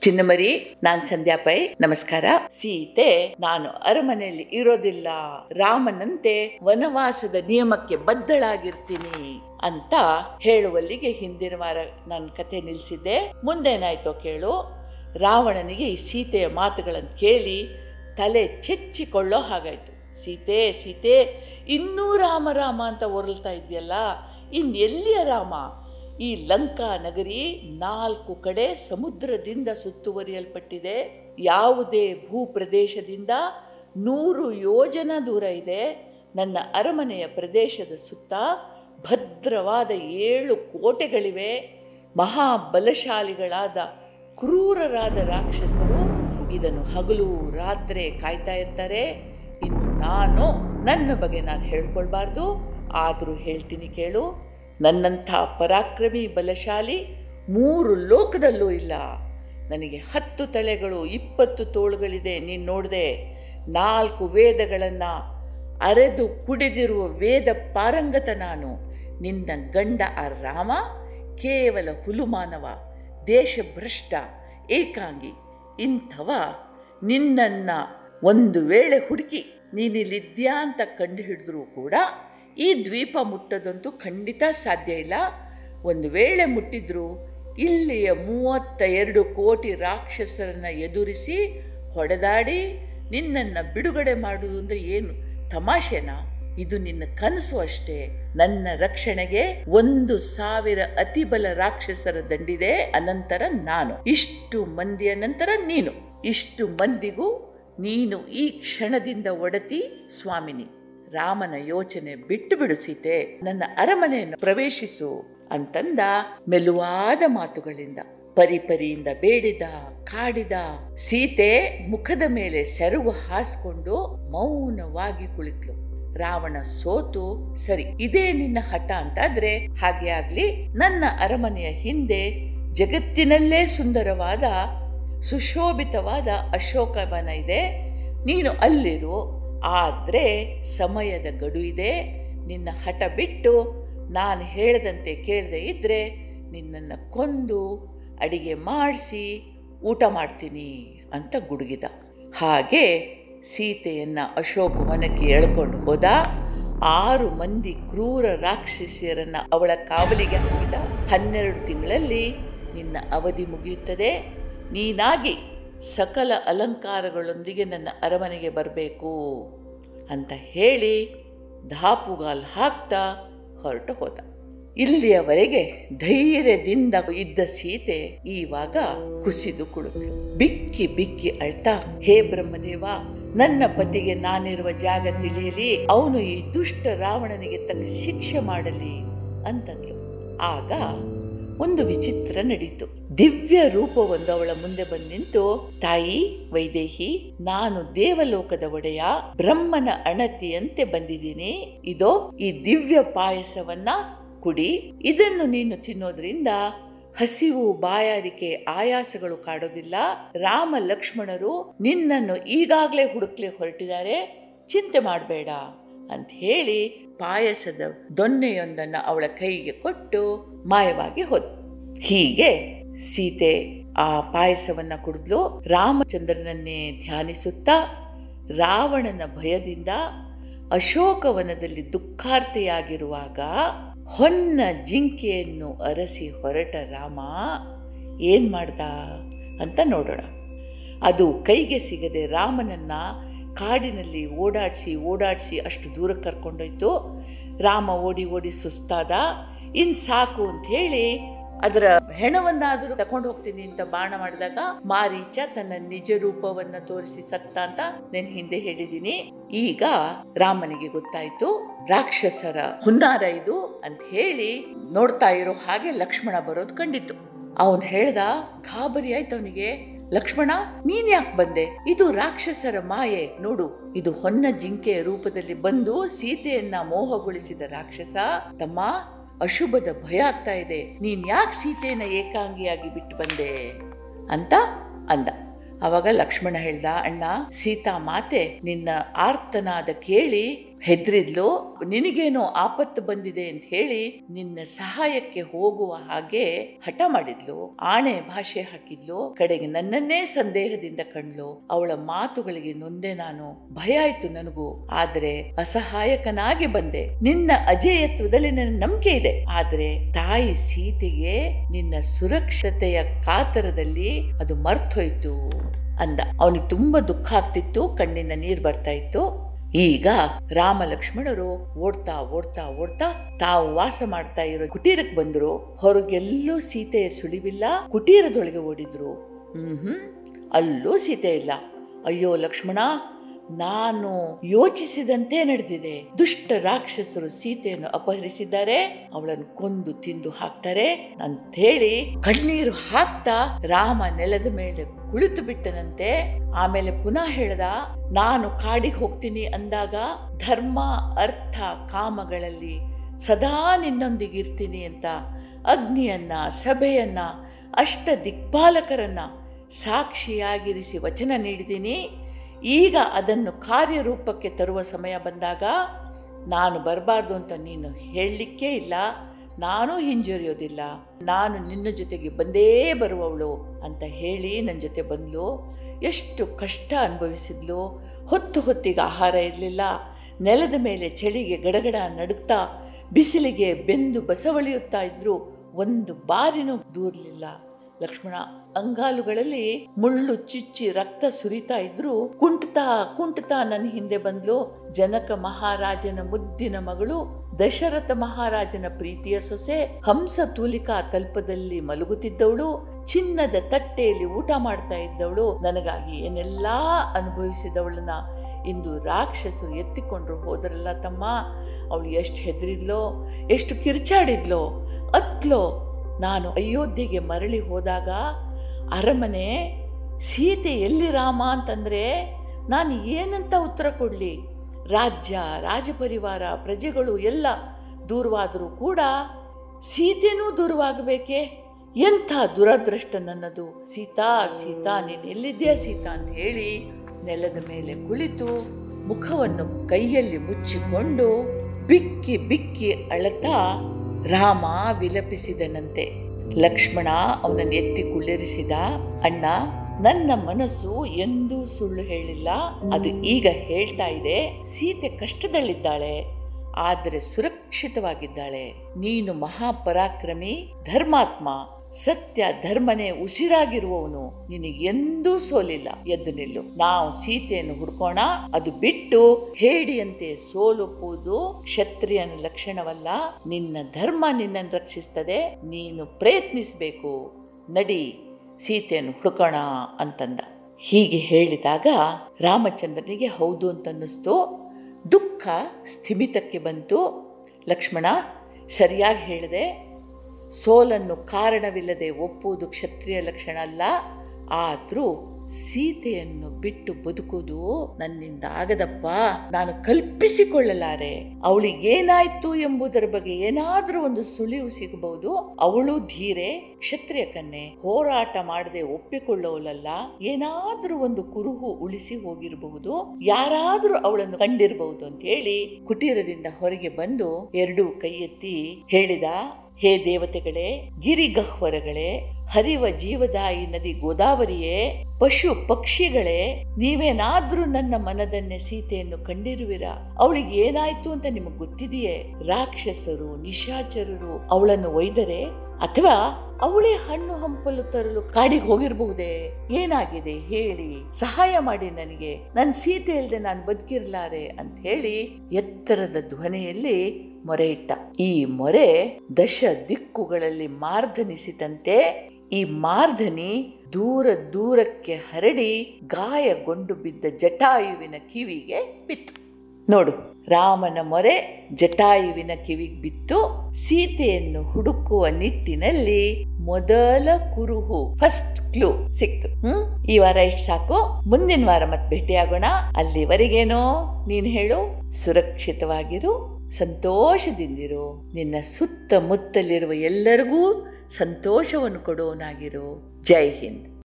ಚಿನ್ನಮರಿ, ನಾನ್ ಸಂಧ್ಯಾ ಪೈ, ನಮಸ್ಕಾರ. ಸೀತೆ, ನಾನು ಅರಮನೆಯಲ್ಲಿ ಇರೋದಿಲ್ಲ. ರಾಮನಂತೆ ವನವಾಸದ ನಿಯಮಕ್ಕೆ ಬದ್ಧಳಾಗಿರ್ತೀನಿ ಅಂತ ಹೇಳುವಲ್ಲಿಗೆ ಹಿಂದಿನ ವಾರ ನನ್ನ ಕತೆ ನಿಲ್ಲಿಸಿದ್ದೆ ಮುಂದೇನಾಯ್ತೋ ಕೇಳು. ರಾವಣನಿಗೆ ಈ ಸೀತೆಯ ಮಾತುಗಳನ್ನು ಕೇಳಿ ತಲೆ ಚೆಚ್ಚಿಕೊಳ್ಳೋ ಹಾಗಾಯ್ತು. ಸೀತೆ ಸೀತೆ, ಇನ್ನೂ ರಾಮ ರಾಮ ಅಂತ ಒರಲ್ತಾ ಇದೆಯಲ್ಲ ಇನ್ನೆಲ್ಲಿಯ ರಾಮ? ಈ ಲಂಕಾ ನಗರಿ ನಾಲ್ಕು ಕಡೆ ಸಮುದ್ರದಿಂದ ಸುತ್ತುವರಿಯಲ್ಪಟ್ಟಿದೆ. ಯಾವುದೇ ಭೂಪ್ರದೇಶದಿಂದ ನೂರು ಯೋಜನ ದೂರ ಇದೆ. ನನ್ನ ಅರಮನೆಯ ಪ್ರದೇಶದ ಸುತ್ತ ಭದ್ರವಾದ ಏಳು ಕೋಟೆಗಳಿವೆ. ಮಹಾಬಲಶಾಲಿಗಳಾದ ಕ್ರೂರರಾದ ರಾಕ್ಷಸರು ಇದನ್ನು ಹಗಲು ರಾತ್ರಿ ಕಾಯ್ತಾ ಇರ್ತಾರೆ. ಇನ್ನು ನಾನು ನನ್ನ ಬಗ್ಗೆ ನಾನು ಹೇಳ್ಕೊಳ್ಬಾರ್ದು. ಆದರೂ ಹೇಳ್ತೀನಿ ಕೇಳು. ನನ್ನಂಥ ಪರಾಕ್ರಮಿ ಬಲಶಾಲಿ ಮೂರು ಲೋಕದಲ್ಲೂ ಇಲ್ಲ. ನನಗೆ ಹತ್ತು ತಲೆಗಳು, ಇಪ್ಪತ್ತು ತೋಳುಗಳಿದೆ. ನೀನು ನೋಡಿದೆ, ನಾಲ್ಕು ವೇದಗಳನ್ನು ಅರೆದು ಕುಡಿದಿರುವ ವೇದ ಪಾರಂಗತ ನಾನು. ನಿನ್ನ ಗಂಡ ಆ ರಾಮ, ಕೇವಲ ಹುಲುಮಾನವ ದೇಶಭ್ರಷ್ಟ, ಏಕಾಂಗಿ. ಇಂಥವ ನಿನ್ನನ್ನು ಒಂದು ವೇಳೆ ಹುಡುಕಿ ನೀನಿಲ್ಲಿದ್ಯಾ ಅಂತ ಕಂಡು ಹಿಡಿದ್ರೂ ಕೂಡ ಈ ದ್ವೀಪ ಮುಟ್ಟದಂತೂ ಖಂಡಿತ ಸಾಧ್ಯ ಇಲ್ಲ. ಒಂದು ವೇಳೆ ಮುಟ್ಟಿದ್ರೂ ಇಲ್ಲಿಯ ಮೂವತ್ತ ಎರಡು ಕೋಟಿ ರಾಕ್ಷಸರನ್ನು ಎದುರಿಸಿ ಹೊಡೆದಾಡಿ ನಿನ್ನನ್ನು ಬಿಡುಗಡೆ ಮಾಡುವುದು ಅಂದರೆ ಏನು? ತಮಾಷೆನಾ? ಇದು ನಿನ್ನ ಕನಸು ಅಷ್ಟೇ. ನನ್ನ ರಕ್ಷಣೆಗೆ ಒಂದು ಸಾವಿರ ಅತಿಬಲ ರಾಕ್ಷಸರ ದಂಡಿದೆ ಅನಂತರ ನಾನು. ಇಷ್ಟು ಮಂದಿಯ ನಂತರ ನೀನು. ಇಷ್ಟು ಮಂದಿಗೂ ನೀನು ಈ ಕ್ಷಣದಿಂದ ಒಡತಿ ಸ್ವಾಮಿನಿ. ರಾಮನ ಯೋಚನೆ ಬಿಟ್ಟು ಬಿಡು ಸೀತೆ ನನ್ನ ಅರಮನೆಯನ್ನು ಪ್ರವೇಶಿಸು ಅಂತಂದ ಮೆಲುವಾದ ಮಾತುಗಳಿಂದ. ಪರಿಪರಿಯಿಂದ ಬೇಡಿದ, ಕಾಡಿದ ಸೀತೆ ಮುಖದ ಮೇಲೆ ಸೆರಗು ಹಾಸ್ಕೊಂಡು ಮೌನವಾಗಿ ಕುಳಿತ್ಲು. ರಾವಣ ಸೋತು, ಸರಿ, ಇದೇ ನಿನ್ನ ಹಠ ಅಂತಾದ್ರೆ ಹಾಗೆ ಆಗ್ಲಿ, ನನ್ನ ಅರಮನೆಯ ಹಿಂದೆ ಜಗತ್ತಿನಲ್ಲೇ ಸುಂದರವಾದ, ಸುಶೋಭಿತವಾದ ಅಶೋಕವನ ಇದೆ, ನೀನು ಅಲ್ಲಿರು. ಆದರೆ ಸಮಯದ ಗಡು ಇದೆ. ನಿನ್ನ ಹಠ ಬಿಟ್ಟು ನಾನು ಹೇಳದಂತೆ ಕೇಳದೆ ಇದ್ದರೆ ನಿನ್ನನ್ನು ಕೊಂದು ಅಡಿಗೆ ಮಾಡಿಸಿ ಊಟ ಮಾಡ್ತೀನಿ ಅಂತ ಗುಡುಗಿದ. ಹಾಗೆ ಸೀತೆಯನ್ನು ಅಶೋಕ ವನಕ್ಕೆ ಎಳ್ಕೊಂಡು ಹೋದ. ಆರು ಮಂದಿ ಕ್ರೂರ ರಾಕ್ಷಸಿಯರನ್ನು ಅವಳ ಕಾವಲಿಗೆ ಹಾಕಿದ. ಹನ್ನೆರಡು ತಿಂಗಳಲ್ಲಿ ನಿನ್ನ ಅವಧಿ ಮುಗಿಯುತ್ತದೆ. ನೀನಾಗಿ ಸಕಲ ಅಲಂಕಾರಗಳೊಂದಿಗೆ ನನ್ನ ಅರಮನೆಗೆ ಬರಬೇಕು ಅಂತ ಹೇಳಿ ಧಾಪುಗಾಲ್ ಹಾಕ್ತಾ ಹೊರಟು ಹೋದ. ಇಲ್ಲಿಯವರೆಗೆ ಧೈರ್ಯದಿಂದ ಇದ್ದ ಸೀತೆ ಈವಾಗ ಕುಸಿದು ಕುಳಿತು. ಬಿಕ್ಕಿ ಬಿಕ್ಕಿ ಅಳ್ತಾ, ಹೇ ಬ್ರಹ್ಮದೇವ, ನನ್ನ ಪತಿಗೆ ನಾನಿರುವ ಜಾಗ ತಿಳಿಯಲಿ, ಅವನು ಈ ದುಷ್ಟ ರಾವಣನಿಗೆ ತಕ್ಕ ಶಿಕ್ಷೆ ಮಾಡಲಿ ಅಂತಂದ್ಲು. ಆಗ ಒಂದು ವಿಚಿತ್ರ ನಡೀತು. ದಿವ್ಯ ರೂಪವೊಂದು ಅವಳ ಮುಂದೆ ಬಂದು ನಿಂತು ತಾಯಿ, ವೈದೇಹಿ, ನಾನು ದೇವಲೋಕದ ಒಡೆಯ, ಬ್ರಹ್ಮನ ಅಣತಿಯಂತೆ ಬಂದಿದ್ದೀನಿ. ಇದೋ, ಈ ದಿವ್ಯ ಪಾಯಸವನ್ನ ಕುಡಿ. ಇದನ್ನು ನೀನು ತಿನ್ನೋದ್ರಿಂದ ಹಸಿವು, ಬಾಯಾರಿಕೆ, ಆಯಾಸಗಳು ಕಾಡೋದಿಲ್ಲ. ರಾಮ ಲಕ್ಷ್ಮಣರು ನಿನ್ನನ್ನು ಈಗಾಗಲೇ ಹುಡುಕ್ಲೆ ಹೊರಟಿದ್ದಾರೆ. ಚಿಂತೆ ಮಾಡಬೇಡ. ಅಂತ ಹೇಳಿ ಪಾಯಸದ ದೊನ್ನೆಯೊಂದನ್ನು ಅವಳ ಕೈಗೆ ಕೊಟ್ಟು ಮಾಯವಾಗಿ ಹೋದ ಹೀಗೆ ಸೀತೆ ಆ ಪಾಯಸವನ್ನ ಕುಡಿದ್ಲು. ರಾಮಚಂದ್ರನನ್ನೇ ಧ್ಯಾನಿಸುತ್ತಾ ರಾವಣನ ಭಯದಿಂದ ಅಶೋಕವನದಲ್ಲಿ ದುಃಖಾರ್ತೆಯಾಗಿರುವಾಗ ಹೊನ್ನ ಜಿಂಕೆಯನ್ನು ಅರಸಿ ಹೊರಟ ರಾಮ ಏನು ಮಾಡ್ದ ಅಂತ ನೋಡೋಣ. ಅದು ಕೈಗೆ ಸಿಗದೆ ರಾಮನನ್ನ ಕಾಡಿನಲ್ಲಿ ಓಡಾಡಿಸಿ ಓಡಾಡಿಸಿ ಅಷ್ಟು ದೂರ ಕರ್ಕೊಂಡೋಯ್ತು. ರಾಮ ಓಡಿ ಓಡಿ ಸುಸ್ತಾದ. ಇನ್ ಸಾಕು ಅಂತ ಹೇಳಿ ಅದರ ಹೆಣವನ್ನಾದರೂ ತಕೊಂಡು ಹೋಗ್ತೀನಿ ಅಂತ ಬಾಣ ಮಾಡಿದಾಗ ಮಾರೀಚ ತನ್ನ ನಿಜ ರೂಪವನ್ನ ತೋರಿಸಿ ಸತ್ತ ಅಂತ ನಾನು ಹಿಂದೆ ಹೇಳಿದ್ದೀನಿ ಈಗ ರಾಮನಿಗೆ ಗೊತ್ತಾಯ್ತು, ರಾಕ್ಷಸರ ಹುನ್ನಾರ ಇದು ಅಂತ ಹೇಳಿ ನೋಡ್ತಾ ಇರೋ ಹಾಗೆ ಲಕ್ಷ್ಮಣ ಬರೋದು ಕಂಡಿತ್ತು. ಅವನು ಹೇಳ್ದ ಗಾಬರಿ ಆಯ್ತು ಲಕ್ಷ್ಮಣ, ನೀನ್ ಯಾಕೆ ಬಂದೆ? ಇದು ರಾಕ್ಷಸರ ಮಾಯೆ. ನೋಡು, ಇದು ಹೊನ್ನ ಜಿಂಕೆಯ ರೂಪದಲ್ಲಿ ಬಂದು ಸೀತೆಯನ್ನ ಮೋಹಗೊಳಿಸಿದ ರಾಕ್ಷಸ. ತಮ್ಮ ಅಶುಭದ ಭಯ ಆಗ್ತಾ ಇದೆ. ನೀನ್ ಯಾಕೆ ಸೀತೆಯನ್ನ ಏಕಾಂಗಿಯಾಗಿ ಬಿಟ್ಟು ಬಂದೆ? ಅಂತ ಅಂದ. ಅವಾಗ ಲಕ್ಷ್ಮಣ ಹೇಳ್ದ, ಅಣ್ಣ, ಸೀತಾ ಮಾತೆ ನಿನ್ನ ಆರ್ತನಾದ ಕೇಳಿ ಹೆದ್ರಿದ್ಲು. ನಿನಗೇನೋ ಆಪತ್ತು ಬಂದಿದೆ ಅಂತ ಹೇಳಿ ನಿನ್ನ ಸಹಾಯಕ್ಕೆ ಹೋಗುವ ಹಾಗೆ ಹಠ ಮಾಡಿದ್ಲು. ಆಣೆ ಭಾಷೆ ಹಾಕಿದ್ಲು. ಕಡೆಗೆ ನನ್ನನ್ನೇ ಸಂದೇಹದಿಂದ ಕಂಡ್ಲು. ಅವಳ ಮಾತುಗಳಿಗೆ ನೊಂದೆ ನಾನು. ಭಯ ಆಯ್ತು ನನಗೂ. ಆದ್ರೆ ಅಸಹಾಯಕನಾಗಿ ಬಂದೆ. ನಿನ್ನ ಅಜೇಯತ್ವದಲ್ಲಿ ನನ್ನ ನಂಬಿಕೆ ಇದೆ. ಆದ್ರೆ ತಾಯಿ ಸೀತೆಗೆ ನಿನ್ನ ಸುರಕ್ಷತೆಯ ಕಾತರದಲ್ಲಿ ಅದು ಮರ್ತೋಯ್ತು ಅಂದ. ಅವನಿಗೆ ತುಂಬಾ ದುಃಖ ಆಗ್ತಿತ್ತು. ಕಣ್ಣಿಂದ ನೀರ್ ಬರ್ತಾ ಇತ್ತು. ಈಗ ರಾಮ ಲಕ್ಷ್ಮಣರು ಓಡ್ತಾ ಓಡ್ತಾ ಓಡ್ತಾ ತಾವು ವಾಸ ಮಾಡ್ತಾ ಇರೋ ಕುಟೀರಕ್ಕೆ ಬಂದ್ರು. ಹೊರಗೆಲ್ಲೂ ಸೀತೆಯ ಸುಳಿವಿಲ್ಲ, ಕುಟೀರದೊಳಗೆ ಓಡಿದ್ರು. ಹ್ಮ್ ಅಲ್ಲೂ ಸೀತೆ ಇಲ್ಲ. ಅಯ್ಯೋ ಲಕ್ಷ್ಮಣ, ನಾನು ಯೋಚಿಸಿದಂತೆ ನಡೆದಿದೆ. ದುಷ್ಟ ರಾಕ್ಷಸರು ಸೀತೆಯನ್ನು ಅಪಹರಿಸಿದ್ದಾರೆ, ಅವಳನ್ನು ಕೊಂದು ತಿಂದು ಹಾಕ್ತಾರೆ. ಅಂತ ಹೇಳಿ ಕಣ್ಣೀರು ಹಾಕ್ತಾ ರಾಮ ನೆಲದ ಮೇಲೆ ಕುಳಿತು ಬಿಟ್ಟನಂತೆ ಆಮೇಲೆ ಪುನಃ ಹೇಳ್ದ, ನಾನು ಕಾಡಿಗೆ ಹೋಗ್ತೀನಿ ಅಂದಾಗ ಧರ್ಮ, ಅರ್ಥ, ಕಾಮಗಳಲ್ಲಿ ಸದಾ ನಿನ್ನೊಂದಿಗಿರ್ತೀನಿ ಅಂತ. ಅಗ್ನಿಯನ್ನ, ಸಭೆಯನ್ನ, ಅಷ್ಟ ದಿಕ್ಪಾಲಕರನ್ನ ಸಾಕ್ಷಿಯಾಗಿರಿಸಿ ವಚನ ನೀಡಿದ್ದೀನಿ ಈಗ ಅದನ್ನು ಕಾರ್ಯರೂಪಕ್ಕೆ ತರುವ ಸಮಯ ಬಂದಾಗ ನಾನು ಬರಬಾರ್ದು ಅಂತ ನೀನು ಹೇಳಲಿಕ್ಕೇ ಇಲ್ಲ. ನಾನು ಹಿಂಜರಿಯೋದಿಲ್ಲ. ನಾನು ನಿನ್ನ ಜೊತೆಗೆ ಬಂದೇ ಬರುವವಳು ಅಂತ ಹೇಳಿ ನನ್ನ ಜೊತೆ ಬಂದ್ಲು. ಎಷ್ಟು ಕಷ್ಟ ಅನುಭವಿಸಿದ್ಲು. ಹೊತ್ತು ಹೊತ್ತಿಗೆ ಆಹಾರ ಇರಲಿಲ್ಲ. ನೆಲದ ಮೇಲೆ ಚಳಿಗೆ ಗಡಗಡ ನಡುಗ್ತಾ ಬಿಸಿಲಿಗೆ ಬೆಂದು ಬಸವಳಿಯುತ್ತಾ ಇದ್ರು ಒಂದು ಬಾರಿನೂ ದೂರಲಿಲ್ಲ. ಲಕ್ಷ್ಮಣ, ಅಂಗಾಲುಗಳಲ್ಲಿ ಮುಳ್ಳು ಚುಚ್ಚಿ ರಕ್ತ ಸುರಿತಾ ಇದ್ರು ಕುಂಟುತ್ತಾ ಕುಂಟುತ್ತಾ ನನ್ನ ಹಿಂದೆ ಬಂದ್ಲು. ಜನಕ ಮಹಾರಾಜನ ಮುದ್ದಿನ ಮಗಳು ದಶರಥ ಮಹಾರಾಜನ ಪ್ರೀತಿಯ ಸೊಸೆ ಹಂಸ ತೂಲಿಕಾ ತಲ್ಪದಲ್ಲಿ ಮಲಗುತ್ತಿದ್ದವಳು, ಚಿನ್ನದ ತಟ್ಟೆಯಲ್ಲಿ ಊಟ ಮಾಡ್ತಾ ಇದ್ದವಳು, ನನಗಾಗಿ ಏನೆಲ್ಲಾ ಅನುಭವಿಸಿದವಳನ್ನ ಇಂದು ರಾಕ್ಷಸರು ಎತ್ತಿಕೊಂಡ್ರು ಹೋದ್ರಲ್ಲ ತಮ್ಮ. ಅವಳು ಎಷ್ಟು ಹೆದರಿದ್ಲೋ, ಎಷ್ಟು ಕಿರ್ಚಾಡಿದ್ಲೋ, ಅತ್ಲೋ, ನಾನು ಅಯೋಧ್ಯೆಗೆ ಮರಳಿ ಹೋದಾಗ ಅರಮನೆ, ಸೀತೆ ಎಲ್ಲಿ ರಾಮ ಅಂತಂದರೆ ನಾನು ಏನಂತ ಉತ್ತರ ಕೊಡಲಿ? ರಾಜ್ಯ, ರಾಜಪರಿವಾರ, ಪ್ರಜೆಗಳು ಎಲ್ಲ ದೂರವಾದರೂ ಕೂಡ ಸೀತೆನೂ ದೂರವಾಗಬೇಕೆ? ಎಂಥ ದುರದೃಷ್ಟ ನನ್ನದು. ಸೀತಾ ಸೀತಾ, ನೀನು ಎಲ್ಲಿದ್ಯಾ ಸೀತಾ ಅಂತ ಹೇಳಿ ನೆಲದ ಮೇಲೆ ಕುಳಿತು ಮುಖವನ್ನು ಕೈಯಲ್ಲಿ ಮುಚ್ಚಿಕೊಂಡು ಬಿಕ್ಕಿ ಬಿಕ್ಕಿ ಅಳತಾ ರಾಮ ವಿಲಪಿಸಿದನಂತೆ. ಲಕ್ಷ್ಮಣ ಅವನನ್ನು ಎತ್ತಿ ಕುಳ್ಳಿರಿಸಿದ ಅಣ್ಣ ನನ್ನ ಮನಸ್ಸು ಎಂದೂ ಸುಳ್ಳು ಹೇಳಿಲ್ಲ. ಅದು ಈಗ ಹೇಳ್ತಾ ಇದೆ. ಸೀತೆ ಕಷ್ಟದಲ್ಲಿದ್ದಾಳೆ. ಆದರೆ ಸುರಕ್ಷಿತವಾಗಿದ್ದಾಳೆ. ನೀನು ಮಹಾಪರಾಕ್ರಮಿ, ಧರ್ಮಾತ್ಮ. ಸತ್ಯ ಧರ್ಮನೇ ಉಸಿರಾಗಿರುವವನು. ನಿನಗೆ ಎಂದೂ ಸೋಲಿಲ್ಲ. ಎದ್ದು ನಿಲ್ಲು. ನಾವು ಸೀತೆಯನ್ನು ಹುಡ್ಕೋಣ. ಅದು ಬಿಟ್ಟು ಹೇಡಿಯಂತೆ ಸೋಲುಪ್ಪುವುದು ಕ್ಷತ್ರಿಯನ ಲಕ್ಷಣವಲ್ಲ. ನಿನ್ನ ಧರ್ಮ ನಿನ್ನನ್ನು ರಕ್ಷಿಸ್ತದೆ. ನೀನು ಪ್ರಯತ್ನಿಸಬೇಕು. ನಡಿ. ಸೀತೆಯನ್ನು ಹುಡುಕೋಣ ಅಂತಂದ. ಹೀಗೆ ಹೇಳಿದಾಗ ರಾಮಚಂದ್ರನಿಗೆ ಹೌದು ಅಂತ ಅನ್ನಿಸ್ತು ದುಃಖ ಸ್ಥಿಮಿತಕ್ಕೆ ಬಂತು. ಲಕ್ಷ್ಮಣ, ಸರಿಯಾಗಿ ಹೇಳಿದೆ. ಸೋಲನ್ನು ಕಾರಣವಿಲ್ಲದೆ ಒಪ್ಪುವುದು ಕ್ಷತ್ರಿಯ ಲಕ್ಷಣ ಅಲ್ಲ. ಆದರೂ ಸೀತೆಯನ್ನು ಬಿಟ್ಟು ಬದುಕುವುದು ನನ್ನಿಂದ ಆಗದಪ್ಪ. ನಾನು ಕಲ್ಪಿಸಿಕೊಳ್ಳಲಾರೆ. ಅವಳಿಗೇನಾಯ್ತು ಎಂಬುದರ ಬಗ್ಗೆ ಏನಾದರೂ ಒಂದು ಸುಳಿವು ಸಿಗಬಹುದು. ಅವಳು ಧೀರೆ, ಕ್ಷತ್ರಿಯ ಕನ್ನೆ ಹೋರಾಟ ಮಾಡದೆ ಒಪ್ಪಿಕೊಳ್ಳೋಲಲ್ಲ ಏನಾದರೂ ಒಂದು ಕುರುಹು ಉಳಿಸಿ ಹೋಗಿರಬಹುದು. ಯಾರಾದರೂ ಅವಳನ್ನು ಕಂಡಿರಬಹುದು ಅಂತ ಹೇಳಿ ಕುಟೀರದಿಂದ ಹೊರಗೆ ಬಂದು ಎರಡೂ ಕೈ ಎತ್ತಿ ಹೇಳಿದ, ಹೇ ದೇವತೆಗಳೇ, ಗಿರಿಗಹ್ವರಗಳೇ ಹರಿವ ಜೀವದಾಯಿ ನದಿ ಗೋದಾವರಿಯೇ, ಪಶು ಪಕ್ಷಿಗಳೇ, ನೀವೇನಾದ್ರೂ ನನ್ನ ಮನದನ್ನೇ ಸೀತೆಯನ್ನು ಕಂಡಿರುವಿರ? ಅವಳಿಗೆ ಏನಾಯ್ತು ಅಂತ ನಿಮಗೆ ಗೊತ್ತಿದೆಯೇ? ರಾಕ್ಷಸರು, ನಿಶಾಚರರು ಅವಳನ್ನು ಒಯ್ದರೆ ಅಥವಾ ಅವಳೇ ಹಣ್ಣು ಹಂಪಲು ತರಲು ಕಾಡಿಗೆ ಹೋಗಿರಬಹುದೇ? ಏನಾಗಿದೆ? ಹೇಳಿ. ಸಹಾಯ ಮಾಡಿ ನನಗೆ. ನನ್ನ ಸೀತೆ ಇಲ್ಲದೆ ನಾನು ಬದುಕಿರ್ಲಾರೆ ಅಂತ ಹೇಳಿ ಎತ್ತರದ ಧ್ವನಿಯಲ್ಲಿ ಮೊರೆ ಇಟ್ಟ. ಈ ಮೊರೆ ದಶ ದಿಕ್ಕುಗಳಲ್ಲಿ ಮಾರ್ಧನಿಸಿದಂತೆ ಈ ಮಾರ್ಧನಿ ದೂರ ದೂರಕ್ಕೆ ಹರಡಿ ಗಾಯಗೊಂಡು ಬಿದ್ದ ಜಟಾಯುವಿನ ಕಿವಿಗೆ ಬಿತ್ತು. ನೋಡು, ರಾಮನ ಮೊರೆ ಜಟಾಯುವಿನ ಕಿವಿಗೆ ಬಿತ್ತು. ಸೀತೆಯನ್ನು ಹುಡುಕುವ ನಿಟ್ಟಿನಲ್ಲಿ ಮೊದಲ ಕುರುಹು ಫಸ್ಟ್ ಕ್ಲೂ ಸಿಕ್ತು. ಹ್ಮ್? ಈ ವಾರ ಇಷ್ಟು ಸಾಕು. ಮುಂದಿನ ವಾರ ಮತ್ತೆ ಭೇಟಿಯಾಗೋಣ. ಅಲ್ಲಿವರೆಗೇನೋ ನೀನ್ ಹೇಳು. ಸುರಕ್ಷಿತವಾಗಿರು, ಸಂತೋಷದಿಂದಿರು. ನಿನ್ನ ಸುತ್ತಮುತ್ತಲಿರುವ ಎಲ್ಲರಿಗೂ ಸಂತೋಷವನ್ನು ಕೊಡೋನಾಗಿರು ಜೈ ಹಿಂದ್.